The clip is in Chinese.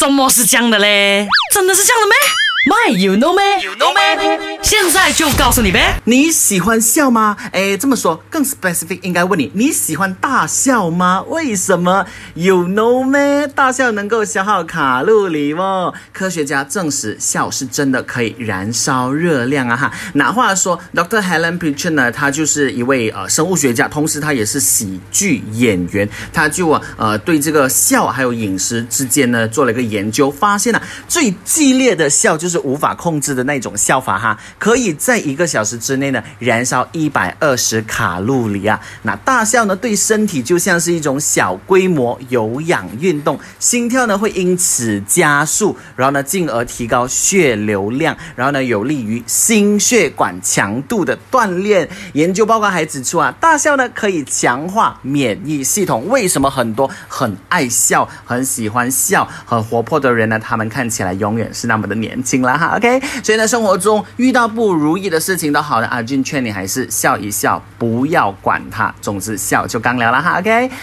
什么是这样的嘞？真的是这样的咩？My you know 咩？You know 咩？就告诉你呗。你喜欢笑吗？哎，这么说更 specific，应该问你，你喜欢大笑吗？为什么？You know 咩？大笑能够消耗卡路里哦。科学家证实，笑是真的可以燃烧热量啊哈。那话说，Dr. Helen p i c h e r 呢，他就是一位呃生物学家，同时他也是喜剧演员，他就呃对这个笑还有饮食之间呢做了一个研究，发现了最激烈的笑就是无法控制的那种笑法哈，可以在一个小时之内呢燃烧一百二十卡路里啊。那大笑呢对身体就像是一种小规模有氧运动，心跳呢会因此加速，然后呢进而提高血流量，然后呢有利于心血管强度的锻炼。研究报告还指出啊，大笑呢可以强化免疫系统。为什么很多很爱笑、很喜欢笑、很活泼的人呢？他们看起来永远是那么的年轻了哈。OK，所以呢，生活中遇到不如如意的事情都好的，阿俊劝你还是笑一笑，不要管他。总之笑就刚聊了哈。OK。